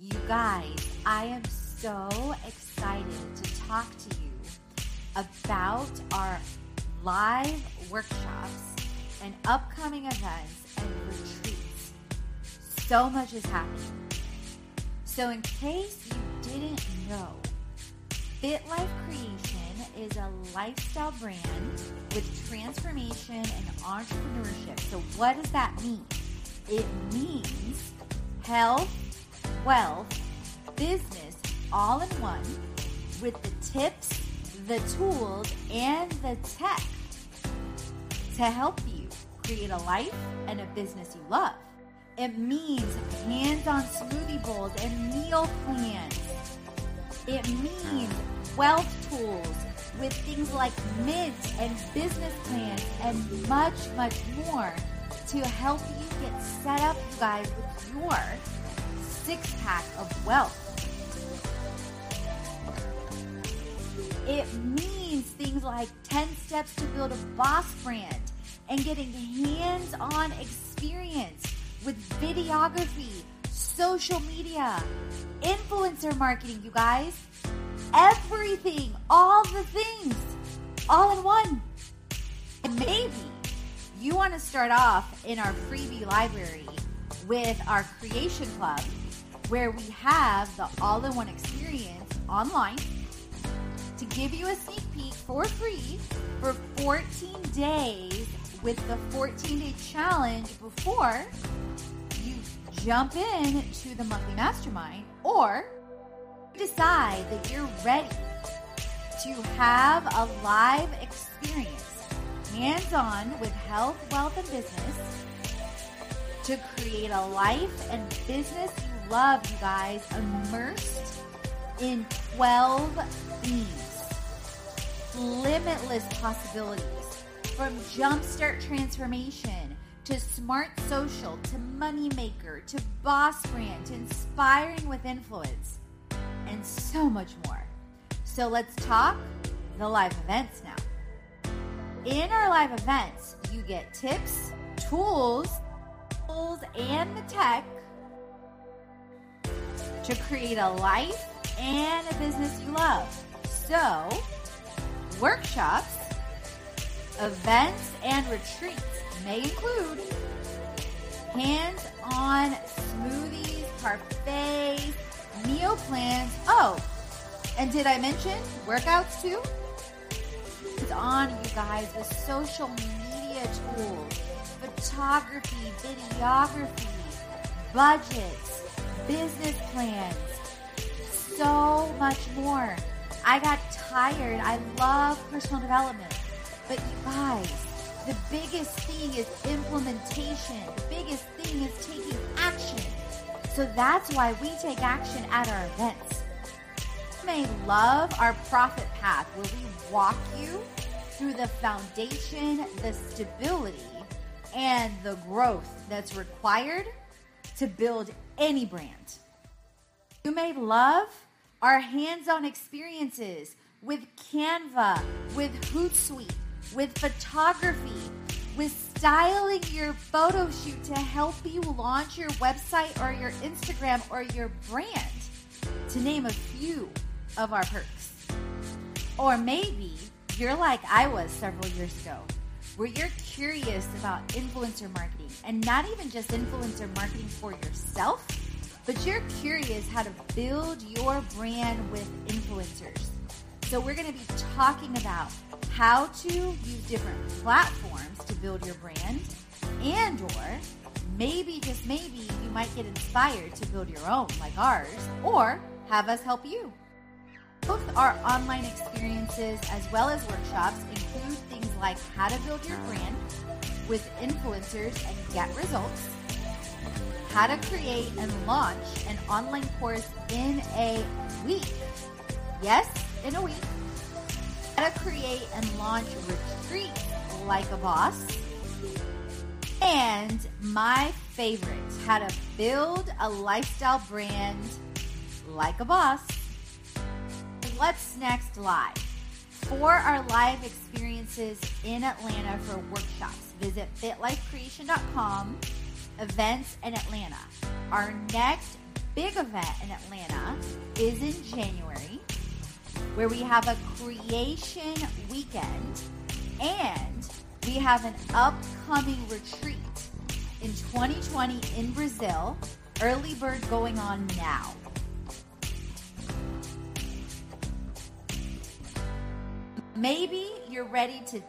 You guys, I am so excited to talk to you about our live workshops and upcoming events and retreats. So much is happening. So, in case you didn't know, Fit Life Creation is a lifestyle brand with transformation and entrepreneurship. So, what does that mean? It means health, wealth, business all in one with the tips, the tools, and the tech to help you create a life and a business you love. It means hands on smoothie bowls and meal plans. It means wealth tools with things like mint and business plans and much, much more to help you get set up, you guys, with your six pack of wealth. It means things like 10 steps to build a boss brand and getting hands on experience with videography, social media, influencer marketing, you guys. Everything, all the things, all in one. And maybe you want to start off in our freebie library with our creation club, where we have the all in one experience online to give you a sneak peek for free for 14 days with the 14 day challenge before you jump in to the monthly mastermind or decide that you're ready to have a live experience hands on with health, wealth, and business to create a life and business love, you guys, immersed in 12 themes, limitless possibilities from jumpstart transformation to smart social to moneymaker to boss brand to inspiring with influence and so much more. So let's talk the live events now. In our live events, you get tips, tools, tools and the tech to create a life and a business you love. So, workshops, events, and retreats may include hands on smoothies, parfaits, meal plans. Oh, and did I mention workouts too? It's on, you guys, the social media tools, photography, videography, budgets, business plans, so much more. I got tired. I love personal development. But you guys, the biggest thing is implementation. The biggest thing is taking action. So that's why we take action at our events. You may love our profit path where we walk you through the foundation, the stability, and the growth that's required to build any brand. You may love our hands on experiences with Canva, with Hootsuite, with photography, with styling your photo shoot to help you launch your website or your Instagram or your brand, to name a few of our perks. Or maybe you're like I was several years ago, where you're curious about influencer marketing and not even just influencer marketing for yourself, but you're curious how to build your brand with influencers. So we're going to be talking about how to use different platforms to build your brand and or maybe just maybe you might get inspired to build your own like ours or have us help you. Both our online experiences as well as workshops include things like how to build your brand with influencers and get results, how to create and launch an online course in a week. Yes, in a week. How to create and launch retreats like a boss. And my favorite, how to build a lifestyle brand like a boss. What's next live? For our live experiences in Atlanta for workshops, visit fitlifecreation.com, events in Atlanta. Our next big event in Atlanta is in January, where we have a creation weekend and we have an upcoming retreat in 2020 in Brazil. Early bird going on now. Maybe you're ready to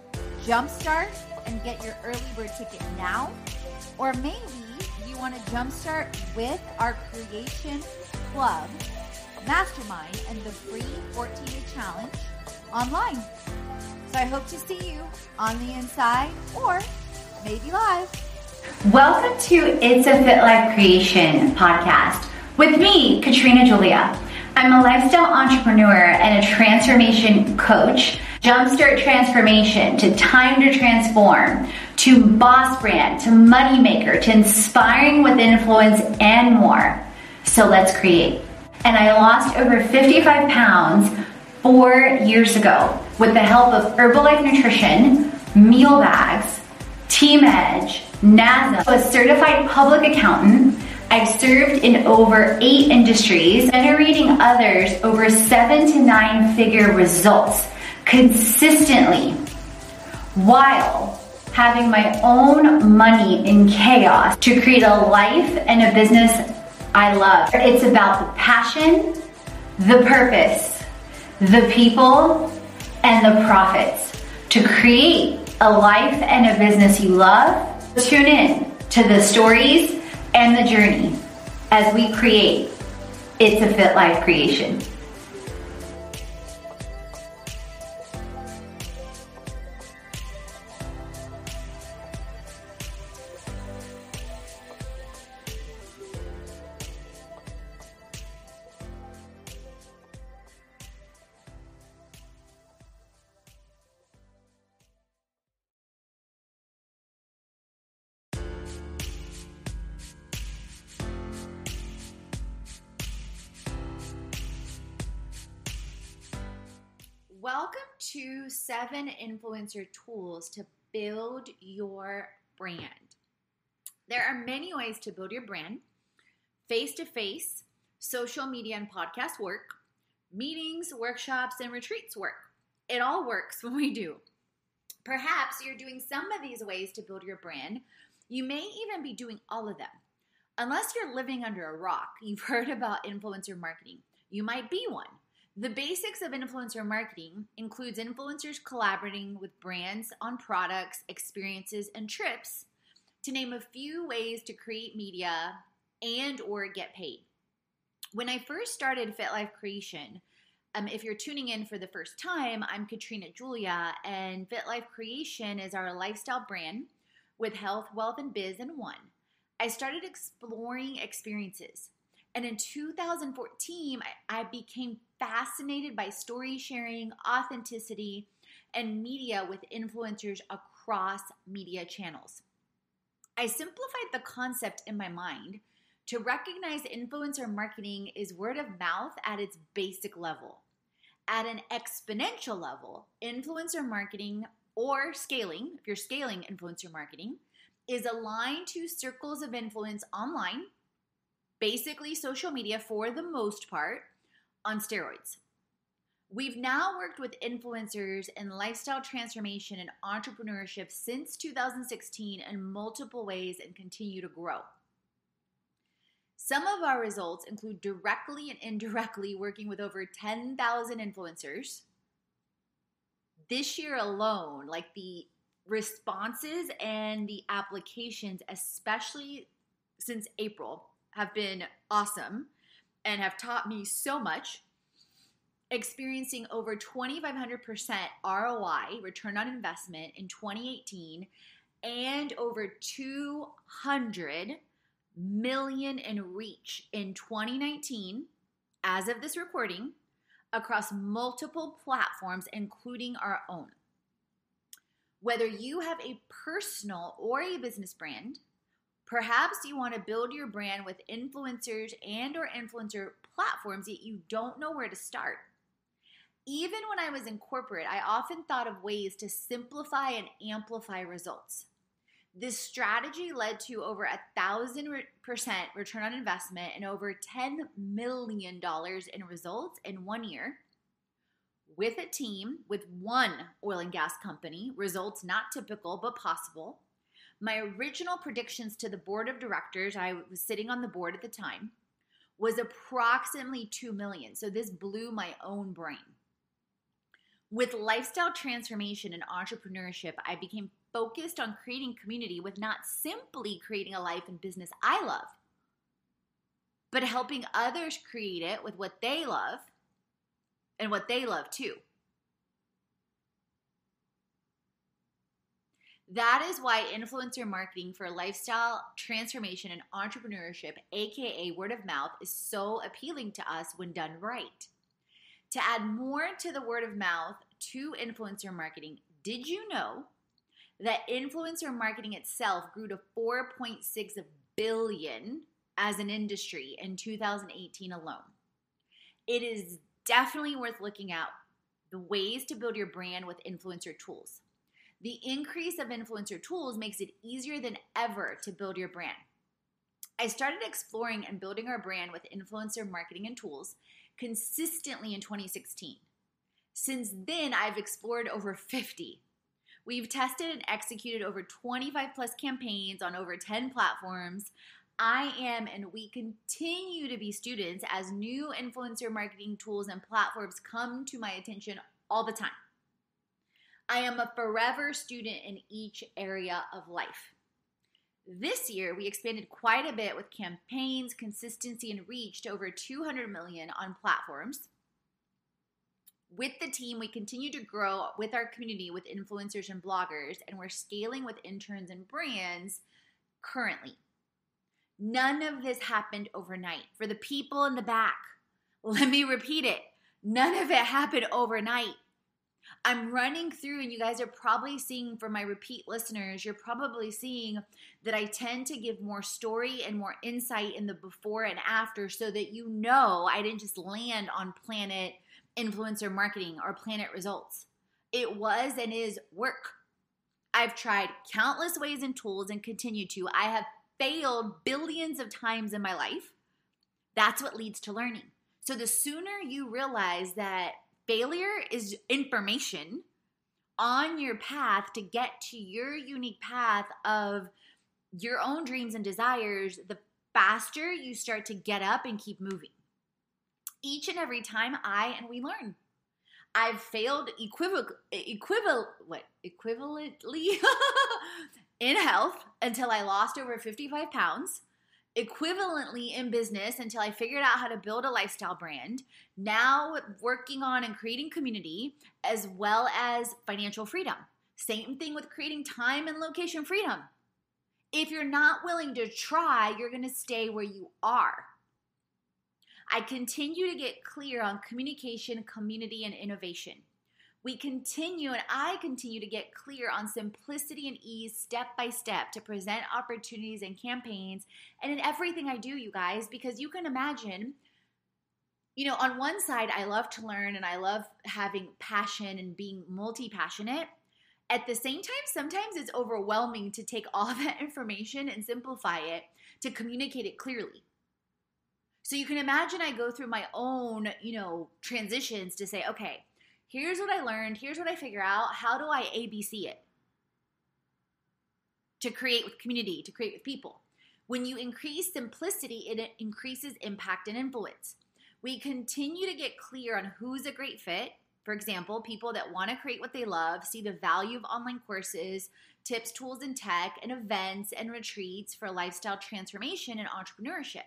jumpstart and get your early bird ticket now, or maybe you want to jumpstart with our Creation Club Mastermind and the free 14 day challenge online. So I hope to see you on the inside or maybe live. Welcome to It's a Fit Life Creation podcast with me, Katrina Julia. I'm a lifestyle entrepreneur and a transformation coach. Jumpstart transformation to time to transform to boss brand to money maker to inspiring with influence and more. So let's create. And I lost over 55 pounds four years ago with the help of Herbalife Nutrition, meal bags, Team Edge, NASA, a certified public accountant. I've served in over eight industries, generating others over seven to nine figure results consistently while having my own money in chaos to create a life and a business I love. It's about the passion, the purpose, the people, and the profits to create a life and a business you love. Tune in to the stories and the journey as we create It's a Fit Life creation. Seven influencer tools to build your brand. There are many ways to build your brand face to face, social media and podcast work, meetings, workshops, and retreats work. It all works when we do. Perhaps you're doing some of these ways to build your brand. You may even be doing all of them. Unless you're living under a rock, you've heard about influencer marketing. You might be one. The basics of influencer marketing includes influencers collaborating with brands on products, experiences, and trips to name a few ways to create media and or get paid. When I first started Fit Life Creation, um, if you're tuning in for the first time, I'm Katrina Julia, and Fit Life Creation is our lifestyle brand with health, wealth, and biz in one. I started exploring experiences and in 2014, I, I became fascinated by story sharing, authenticity, and media with influencers across media channels. I simplified the concept in my mind to recognize influencer marketing is word of mouth at its basic level. At an exponential level, influencer marketing or scaling, if you're scaling influencer marketing, is aligned to circles of influence online basically social media for the most part on steroids. We've now worked with influencers in lifestyle transformation and entrepreneurship since 2016 in multiple ways and continue to grow. Some of our results include directly and indirectly working with over 10,000 influencers. This year alone, like the responses and the applications, especially since April, have been awesome and have taught me so much. Experiencing over 2,500% ROI, return on investment, in 2018, and over 200 million in reach in 2019, as of this recording, across multiple platforms, including our own. Whether you have a personal or a business brand, Perhaps you want to build your brand with influencers and or influencer platforms yet you don't know where to start. Even when I was in corporate, I often thought of ways to simplify and amplify results. This strategy led to over a thousand percent return on investment and over $10 million in results in one year with a team with one oil and gas company, results not typical but possible. My original predictions to the board of directors, I was sitting on the board at the time, was approximately 2 million. So this blew my own brain. With lifestyle transformation and entrepreneurship, I became focused on creating community with not simply creating a life and business I love, but helping others create it with what they love and what they love too. That is why influencer marketing for lifestyle transformation and entrepreneurship, aka word of mouth, is so appealing to us when done right. To add more to the word of mouth to influencer marketing, did you know that influencer marketing itself grew to 4.6 billion as an industry in 2018 alone? It is definitely worth looking at the ways to build your brand with influencer tools. The increase of influencer tools makes it easier than ever to build your brand. I started exploring and building our brand with influencer marketing and tools consistently in 2016. Since then, I've explored over 50. We've tested and executed over 25 plus campaigns on over 10 platforms. I am and we continue to be students as new influencer marketing tools and platforms come to my attention all the time. I am a forever student in each area of life. This year, we expanded quite a bit with campaigns, consistency, and reach to over 200 million on platforms. With the team, we continue to grow with our community with influencers and bloggers, and we're scaling with interns and brands currently. None of this happened overnight. For the people in the back, let me repeat it. None of it happened overnight. I'm running through, and you guys are probably seeing for my repeat listeners, you're probably seeing that I tend to give more story and more insight in the before and after so that you know I didn't just land on planet influencer marketing or planet results. It was and is work. I've tried countless ways and tools and continue to. I have failed billions of times in my life, that's what leads to learning. So the sooner you realize that failure is information on your path to get to your unique path of your own dreams and desires, the faster you start to get up and keep moving. Each and every time I and we learn. I've failed equivalent, equivalent, what, equivalently in health until I lost over 55 pounds, equivalently in business until I figured out how to build a lifestyle brand, now working on and creating community as well as financial freedom. Same thing with creating time and location freedom. If you're not willing to try, you're going to stay where you are. I continue to get clear on communication, community, and innovation. We continue and I continue to get clear on simplicity and ease step by step to present opportunities and campaigns and in everything I do, you guys, because you can imagine. You know, on one side, I love to learn and I love having passion and being multi passionate. At the same time, sometimes it's overwhelming to take all that information and simplify it to communicate it clearly. So you can imagine I go through my own, you know, transitions to say, okay, here's what I learned, here's what I figure out, how do I ABC it? To create with community, to create with people. When you increase simplicity, it increases impact and influence. We continue to get clear on who's a great fit. For example, people that want to create what they love, see the value of online courses, tips, tools, and tech, and events and retreats for lifestyle transformation and entrepreneurship.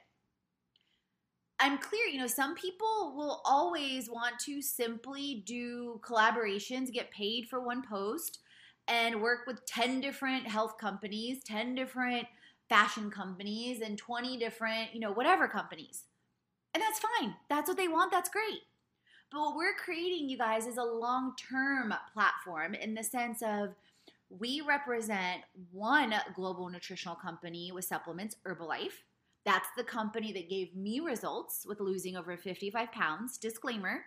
I'm clear, you know, some people will always want to simply do collaborations, get paid for one post, and work with 10 different health companies, 10 different fashion companies, and 20 different, you know, whatever companies. And that's fine. That's what they want. That's great. But what we're creating, you guys, is a long term platform in the sense of we represent one global nutritional company with supplements, Herbalife. That's the company that gave me results with losing over 55 pounds. Disclaimer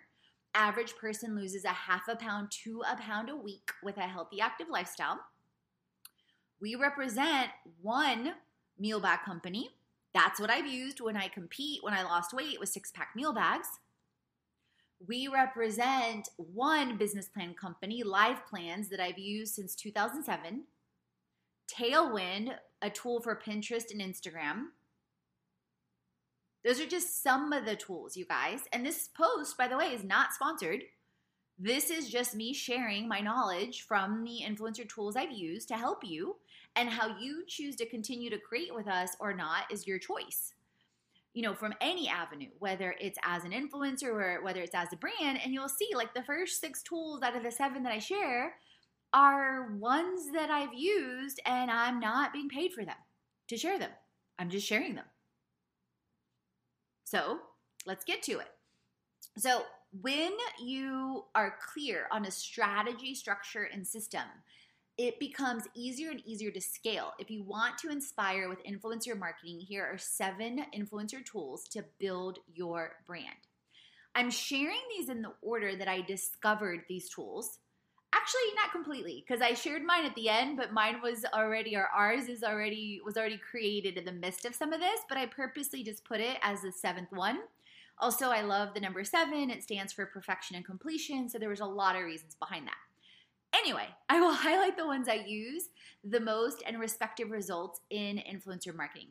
average person loses a half a pound to a pound a week with a healthy, active lifestyle. We represent one meal bag company. That's what I've used when I compete, when I lost weight with six pack meal bags. We represent one business plan company, Live Plans, that I've used since 2007. Tailwind, a tool for Pinterest and Instagram. Those are just some of the tools, you guys. And this post, by the way, is not sponsored. This is just me sharing my knowledge from the influencer tools I've used to help you, and how you choose to continue to create with us or not is your choice. You know, from any avenue, whether it's as an influencer or whether it's as a brand, and you'll see like the first six tools out of the seven that I share are ones that I've used and I'm not being paid for them to share them. I'm just sharing them. So let's get to it. So, when you are clear on a strategy, structure, and system, it becomes easier and easier to scale. If you want to inspire with influencer marketing, here are seven influencer tools to build your brand. I'm sharing these in the order that I discovered these tools. Actually, not completely, because I shared mine at the end, but mine was already, or ours is already was already created in the midst of some of this. But I purposely just put it as the seventh one also, I love the number seven. It stands for perfection and completion. So there was a lot of reasons behind that. Anyway, I will highlight the ones I use the most and respective results in influencer marketing.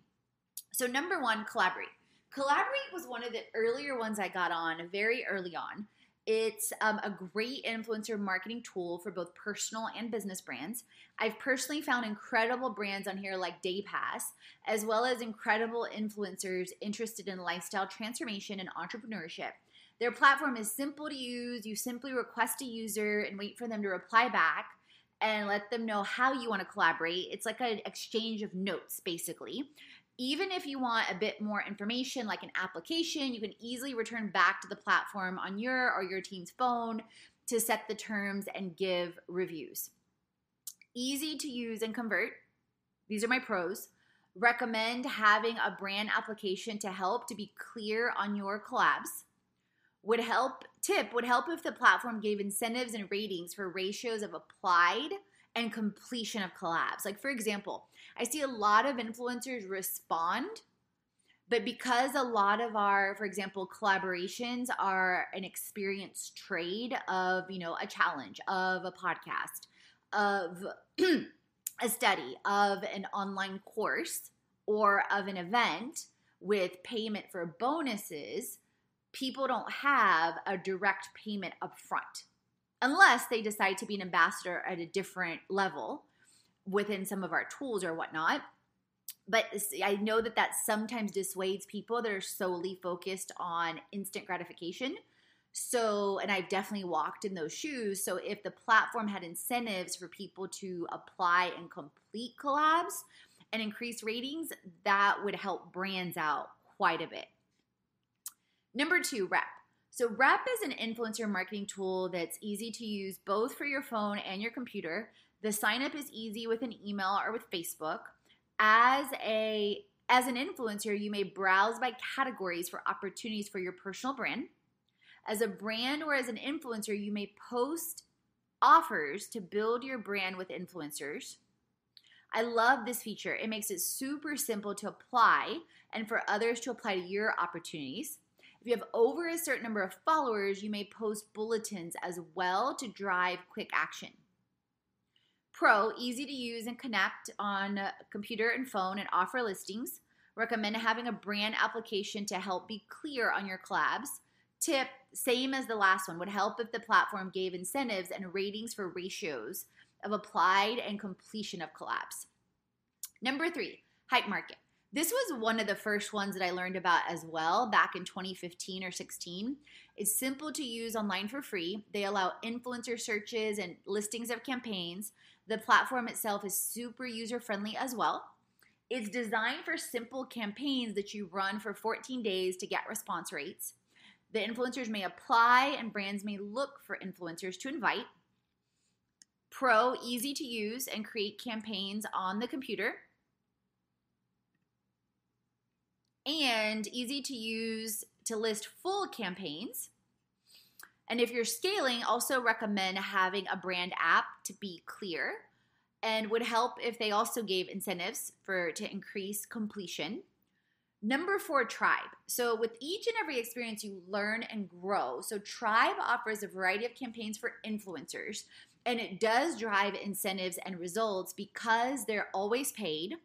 So, number one, collaborate. Collaborate was one of the earlier ones I got on very early on. It's um, a great influencer marketing tool for both personal and business brands. I've personally found incredible brands on here like DayPass, as well as incredible influencers interested in lifestyle transformation and entrepreneurship. Their platform is simple to use. You simply request a user and wait for them to reply back and let them know how you want to collaborate. It's like an exchange of notes, basically even if you want a bit more information like an application, you can easily return back to the platform on your or your team's phone to set the terms and give reviews. Easy to use and convert. These are my pros. Recommend having a brand application to help to be clear on your collabs. Would help, tip, would help if the platform gave incentives and ratings for ratios of applied and completion of collabs. Like, for example, I see a lot of influencers respond, but because a lot of our, for example, collaborations are an experience trade of, you know, a challenge, of a podcast, of a study, of an online course, or of an event with payment for bonuses, people don't have a direct payment upfront unless they decide to be an ambassador at a different level within some of our tools or whatnot. But I know that that sometimes dissuades people that are solely focused on instant gratification. So, and I've definitely walked in those shoes. So, if the platform had incentives for people to apply and complete collabs and increase ratings, that would help brands out quite a bit. Number two, rep. So, Rep is an influencer marketing tool that's easy to use both for your phone and your computer. The sign up is easy with an email or with Facebook. As a as an influencer, you may browse by categories for opportunities for your personal brand. As a brand or as an influencer, you may post offers to build your brand with influencers. I love this feature. It makes it super simple to apply and for others to apply to your opportunities. If you have over a certain number of followers, you may post bulletins as well to drive quick action. Pro, easy to use and connect on computer and phone and offer listings. Recommend having a brand application to help be clear on your collabs. Tip, same as the last one, would help if the platform gave incentives and ratings for ratios of applied and completion of collabs. Number three, hype market. This was one of the first ones that I learned about as well back in 2015 or 16. It's simple to use online for free. They allow influencer searches and listings of campaigns. The platform itself is super user friendly as well. It's designed for simple campaigns that you run for 14 days to get response rates. The influencers may apply and brands may look for influencers to invite. Pro, easy to use and create campaigns on the computer. And easy to use to list full campaigns. And if you're scaling, also recommend having a brand app to be clear and would help if they also gave incentives for to increase completion. Number four, tribe. So, with each and every experience, you learn and grow. So, tribe offers a variety of campaigns for influencers, and it does drive incentives and results because they're always paid.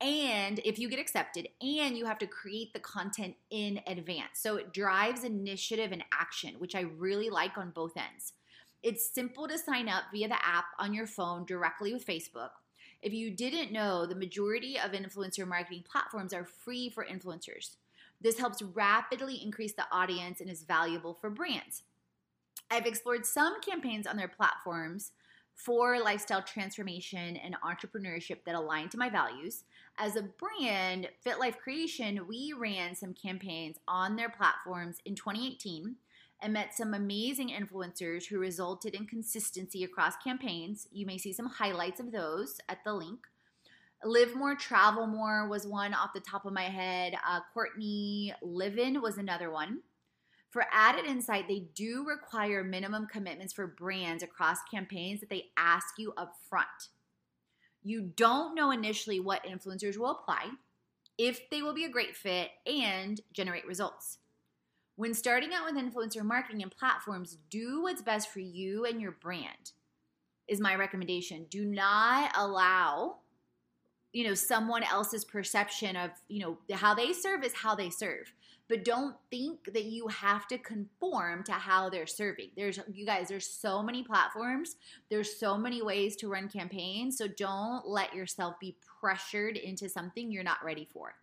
And if you get accepted, and you have to create the content in advance. So, it drives initiative and action, which I really like on both ends. It's simple to sign up via the app on your phone directly with Facebook. If you didn't know, the majority of influencer marketing platforms are free for influencers. This helps rapidly increase the audience and is valuable for brands. I've explored some campaigns on their platforms for lifestyle transformation and entrepreneurship that align to my values. As a brand, Fit Life Creation, we ran some campaigns on their platforms in 2018 and met some amazing influencers who resulted in consistency across campaigns. You may see some highlights of those at the link. Live More, Travel More was one off the top of my head. Uh, Courtney Livin was another one. For added insight, they do require minimum commitments for brands across campaigns that they ask you up front. You don't know initially what influencers will apply, if they will be a great fit, and generate results. When starting out with influencer marketing and platforms, do what's best for you and your brand. Is my recommendation. Do not allow you know someone else's perception of you know how they serve is how they serve but don't think that you have to conform to how they're serving. There's you guys there's so many platforms. There's so many ways to run campaigns. So don't let yourself be pressured into something you're not ready for.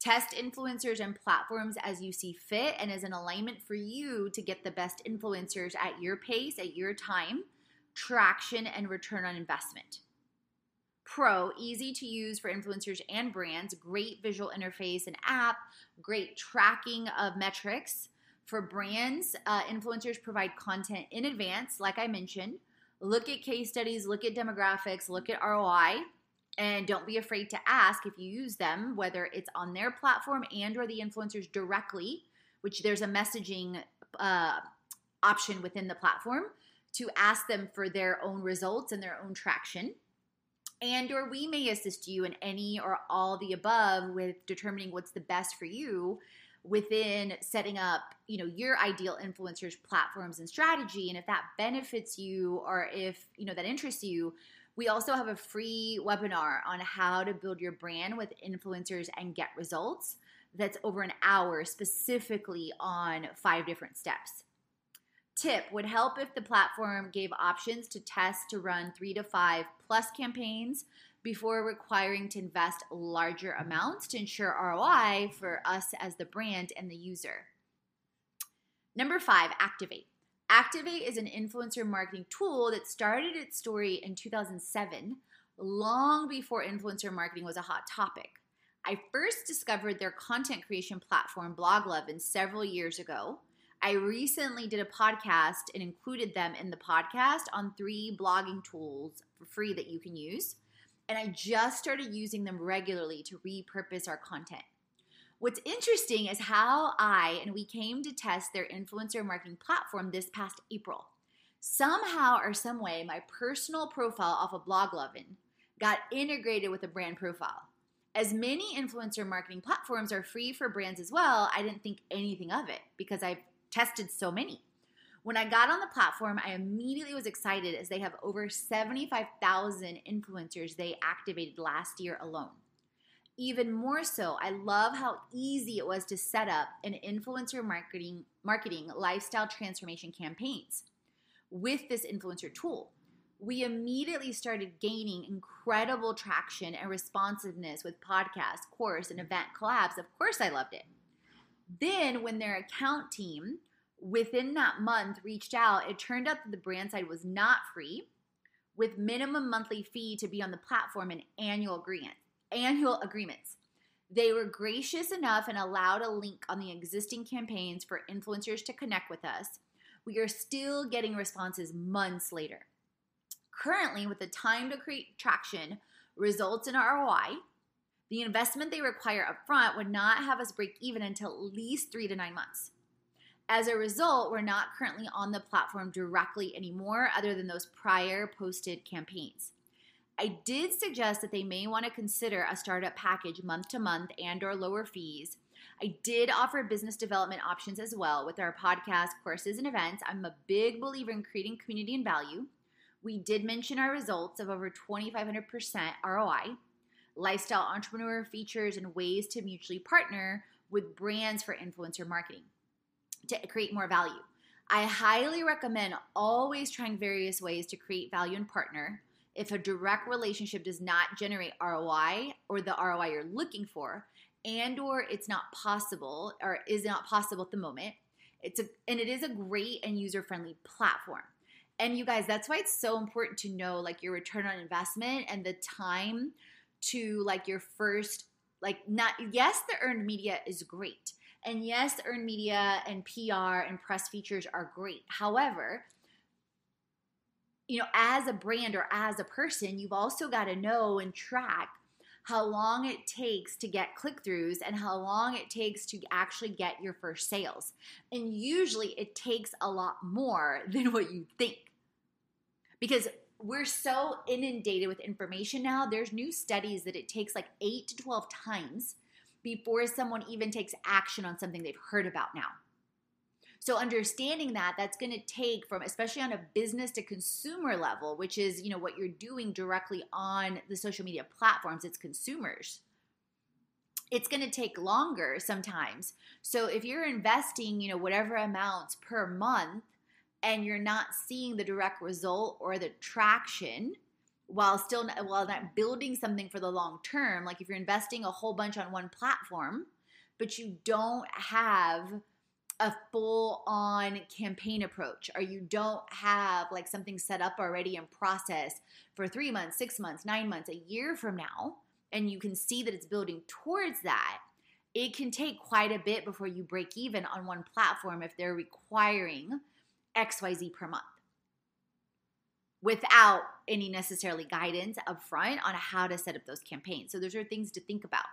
Test influencers and platforms as you see fit and as an alignment for you to get the best influencers at your pace, at your time, traction, and return on investment. Pro, easy to use for influencers and brands, great visual interface and app, great tracking of metrics. For brands, uh, influencers provide content in advance, like I mentioned. Look at case studies, look at demographics, look at ROI and don't be afraid to ask if you use them whether it's on their platform and or the influencers directly which there's a messaging uh, option within the platform to ask them for their own results and their own traction and or we may assist you in any or all the above with determining what's the best for you within setting up you know your ideal influencers platforms and strategy and if that benefits you or if you know that interests you we also have a free webinar on how to build your brand with influencers and get results. That's over an hour specifically on five different steps. Tip would help if the platform gave options to test to run three to five plus campaigns before requiring to invest larger amounts to ensure ROI for us as the brand and the user. Number five, activate. Activate is an influencer marketing tool that started its story in 2007, long before influencer marketing was a hot topic. I first discovered their content creation platform, Bloglovin, several years ago. I recently did a podcast and included them in the podcast on three blogging tools for free that you can use. And I just started using them regularly to repurpose our content. What's interesting is how I and we came to test their influencer marketing platform this past April. Somehow or some way, my personal profile off of Bloglovin got integrated with a brand profile. As many influencer marketing platforms are free for brands as well, I didn't think anything of it because I've tested so many. When I got on the platform, I immediately was excited as they have over 75,000 influencers they activated last year alone even more so, I love how easy it was to set up an influencer marketing marketing lifestyle transformation campaigns with this influencer tool. We immediately started gaining incredible traction and responsiveness with podcast, course, and event collabs. Of course, I loved it. Then, when their account team within that month reached out, it turned out that the brand side was not free with minimum monthly fee to be on the platform and annual agreement annual agreements. They were gracious enough and allowed a link on the existing campaigns for influencers to connect with us. We are still getting responses months later. Currently, with the time to create traction results in ROI, the investment they require upfront would not have us break even until at least three to nine months. As a result, we're not currently on the platform directly anymore, other than those prior posted campaigns. I did suggest that they may want to consider a startup package month to month and or lower fees. I did offer business development options as well with our podcast, courses, and events. I'm a big believer in creating community and value. We did mention our results of over 2,500% ROI, lifestyle entrepreneur features, and ways to mutually partner with brands for influencer marketing to create more value. I highly recommend always trying various ways to create value and partner. If a direct relationship does not generate ROI or the ROI you're looking for, and or it's not possible or is not possible at the moment, it's a and it is a great and user-friendly platform. And you guys, that's why it's so important to know like your return on investment and the time to like your first like not yes, the earned media is great and yes, earned media and PR and press features are great. However, you know, as a brand or as a person, you've also got to know and track how long it takes to get click throughs and how long it takes to actually get your first sales. And usually it takes a lot more than what you think. Because we're so inundated with information now, there's new studies that it takes like 8 to 12 times before someone even takes action on something they've heard about now. So understanding that that's going to take from especially on a business to consumer level, which is, you know, what you're doing directly on the social media platforms, it's consumers. It's going to take longer sometimes. So if you're investing, you know, whatever amounts per month and you're not seeing the direct result or the traction, while still while not building something for the long term like if you're investing a whole bunch on one platform but you don't have a full on campaign approach or you don't have like something set up already in process for 3 months 6 months 9 months a year from now and you can see that it's building towards that it can take quite a bit before you break even on one platform if they're requiring xyz per month without any necessarily guidance upfront on how to set up those campaigns. So those are things to think about.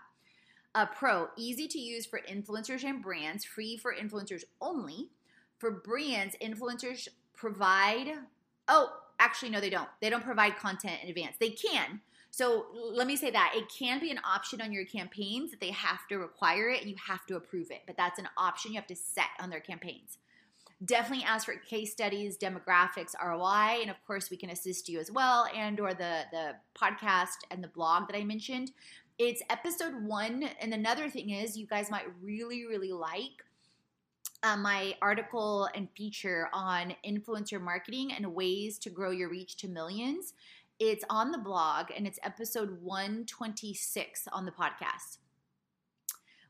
A pro, easy to use for influencers and brands, free for influencers only. For brands, influencers provide Oh, actually no they don't. They don't provide content in advance. They can. So let me say that it can be an option on your campaigns that they have to require it and you have to approve it, but that's an option you have to set on their campaigns. Definitely ask for case studies, demographics, ROI, and of course we can assist you as well, and or the the podcast and the blog that I mentioned. It's episode one, and another thing is you guys might really really like uh, my article and feature on influencer marketing and ways to grow your reach to millions. It's on the blog and it's episode 126 on the podcast.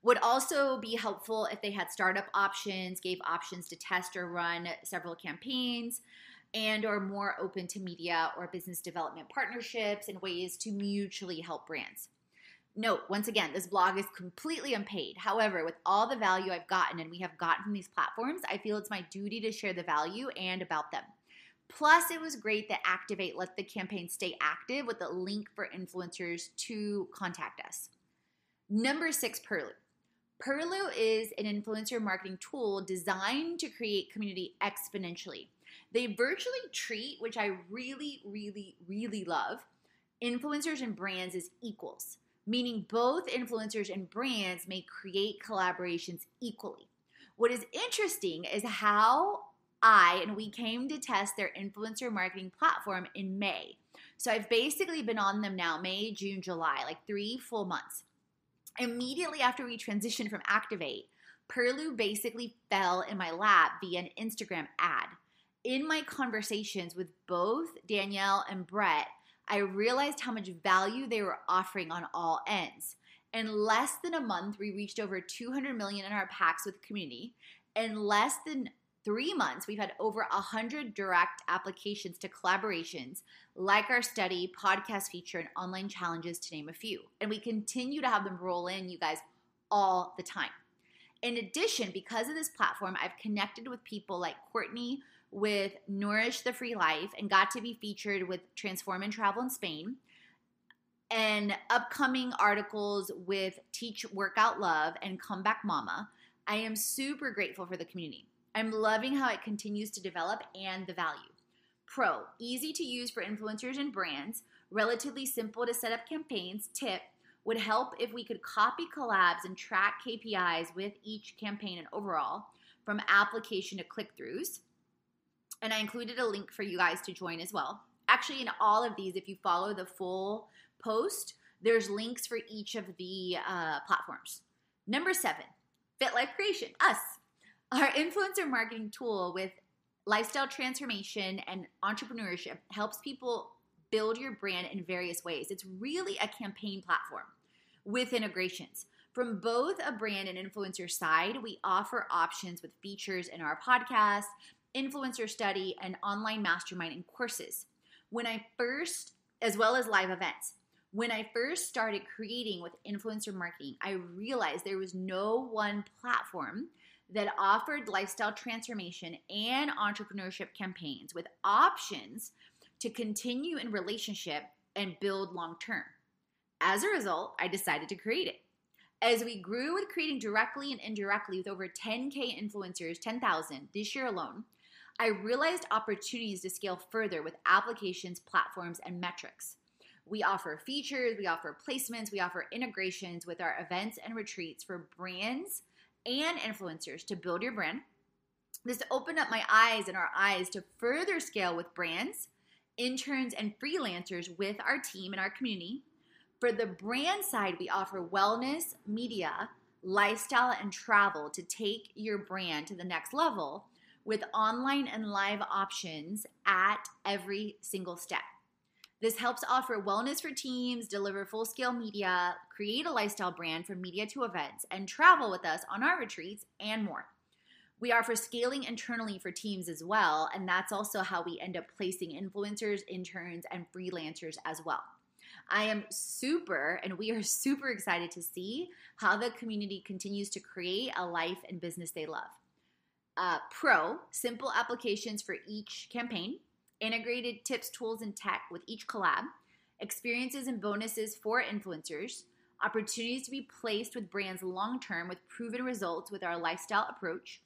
Would also be helpful if they had startup options, gave options to test or run several campaigns, and are more open to media or business development partnerships and ways to mutually help brands. Note, once again, this blog is completely unpaid. However, with all the value I've gotten and we have gotten from these platforms, I feel it's my duty to share the value and about them. Plus, it was great that Activate let the campaign stay active with a link for influencers to contact us. Number six, Perlu. Perlu is an influencer marketing tool designed to create community exponentially. They virtually treat, which I really, really, really love, influencers and brands as equals, meaning both influencers and brands may create collaborations equally. What is interesting is how I and we came to test their influencer marketing platform in May. So I've basically been on them now May, June, July, like three full months. Immediately after we transitioned from Activate, Perlu basically fell in my lap via an Instagram ad. In my conversations with both Danielle and Brett, I realized how much value they were offering on all ends. In less than a month, we reached over 200 million in our packs with community. In less than three months, we've had over 100 direct applications to collaborations like our study, podcast feature, and online challenges, to name a few. And we continue to have them roll in, you guys, all the time. In addition, because of this platform, I've connected with people like Courtney with Nourish the Free Life and got to be featured with Transform and Travel in Spain and upcoming articles with Teach Workout Love and Comeback Mama. I am super grateful for the community. I'm loving how it continues to develop and the value. Pro, easy to use for influencers and brands, relatively simple to set up campaigns. Tip, would help if we could copy collabs and track KPIs with each campaign and overall from application to click throughs. And I included a link for you guys to join as well. Actually, in all of these, if you follow the full post, there's links for each of the uh, platforms. Number seven, Fit Life Creation, us. Our influencer marketing tool with lifestyle transformation and entrepreneurship helps people build your brand in various ways. It's really a campaign platform with integrations. From both a brand and influencer side, we offer options with features in our podcast, influencer study, and online mastermind and courses. When I first, as well as live events, when I first started creating with influencer marketing, I realized there was no one platform that offered lifestyle transformation and entrepreneurship campaigns with options to continue in relationship and build long term. As a result, I decided to create it. As we grew with creating directly and indirectly with over 10K influencers, 10,000 this year alone, I realized opportunities to scale further with applications, platforms, and metrics. We offer features, we offer placements, we offer integrations with our events and retreats for brands and influencers to build your brand. This opened up my eyes and our eyes to further scale with brands, interns, and freelancers with our team and our community. For the brand side, we offer wellness, media, lifestyle, and travel to take your brand to the next level with online and live options at every single step. This helps offer wellness for teams, deliver full scale media, create a lifestyle brand from media to events, and travel with us on our retreats and more. We offer scaling internally for teams as well, and that's also how we end up placing influencers, interns, and freelancers as well. I am super, and we are super excited to see how the community continues to create a life and business they love. Uh, pro, simple applications for each campaign, integrated tips, tools, and tech with each collab, experiences and bonuses for influencers, opportunities to be placed with brands long term with proven results with our lifestyle approach.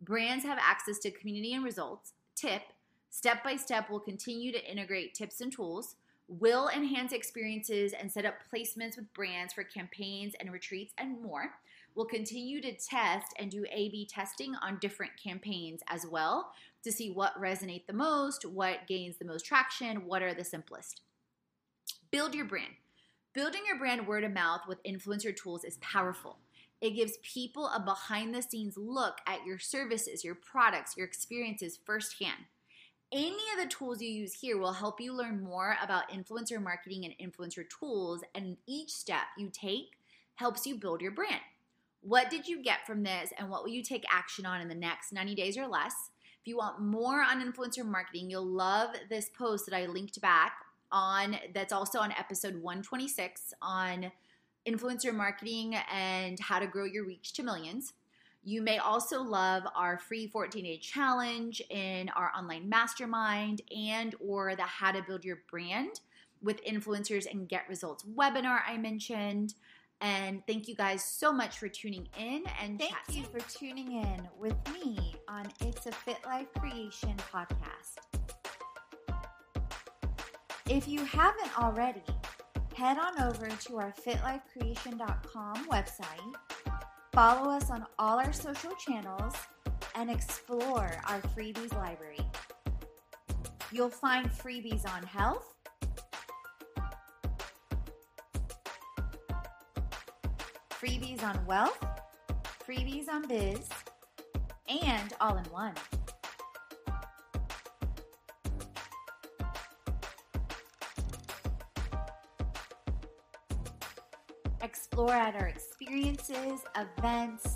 Brands have access to community and results. Tip, step by step, we'll continue to integrate tips and tools, will enhance experiences and set up placements with brands for campaigns and retreats and more. We'll continue to test and do A B testing on different campaigns as well to see what resonate the most, what gains the most traction, what are the simplest. Build your brand. Building your brand word of mouth with influencer tools is powerful. It gives people a behind the scenes look at your services, your products, your experiences firsthand. Any of the tools you use here will help you learn more about influencer marketing and influencer tools, and each step you take helps you build your brand. What did you get from this, and what will you take action on in the next 90 days or less? If you want more on influencer marketing, you'll love this post that I linked back on that's also on episode 126 on influencer marketing and how to grow your reach to millions. You may also love our free 14-day challenge in our online mastermind and or the how to build your brand with influencers and get results webinar I mentioned. And thank you guys so much for tuning in and thank you for tuning in with me on It's a Fit Life Creation podcast. If you haven't already, head on over to our fitlifecreation.com website, follow us on all our social channels, and explore our freebies library. You'll find freebies on health freebies on wealth, freebies on biz, and all in one. Explore at our experiences, events,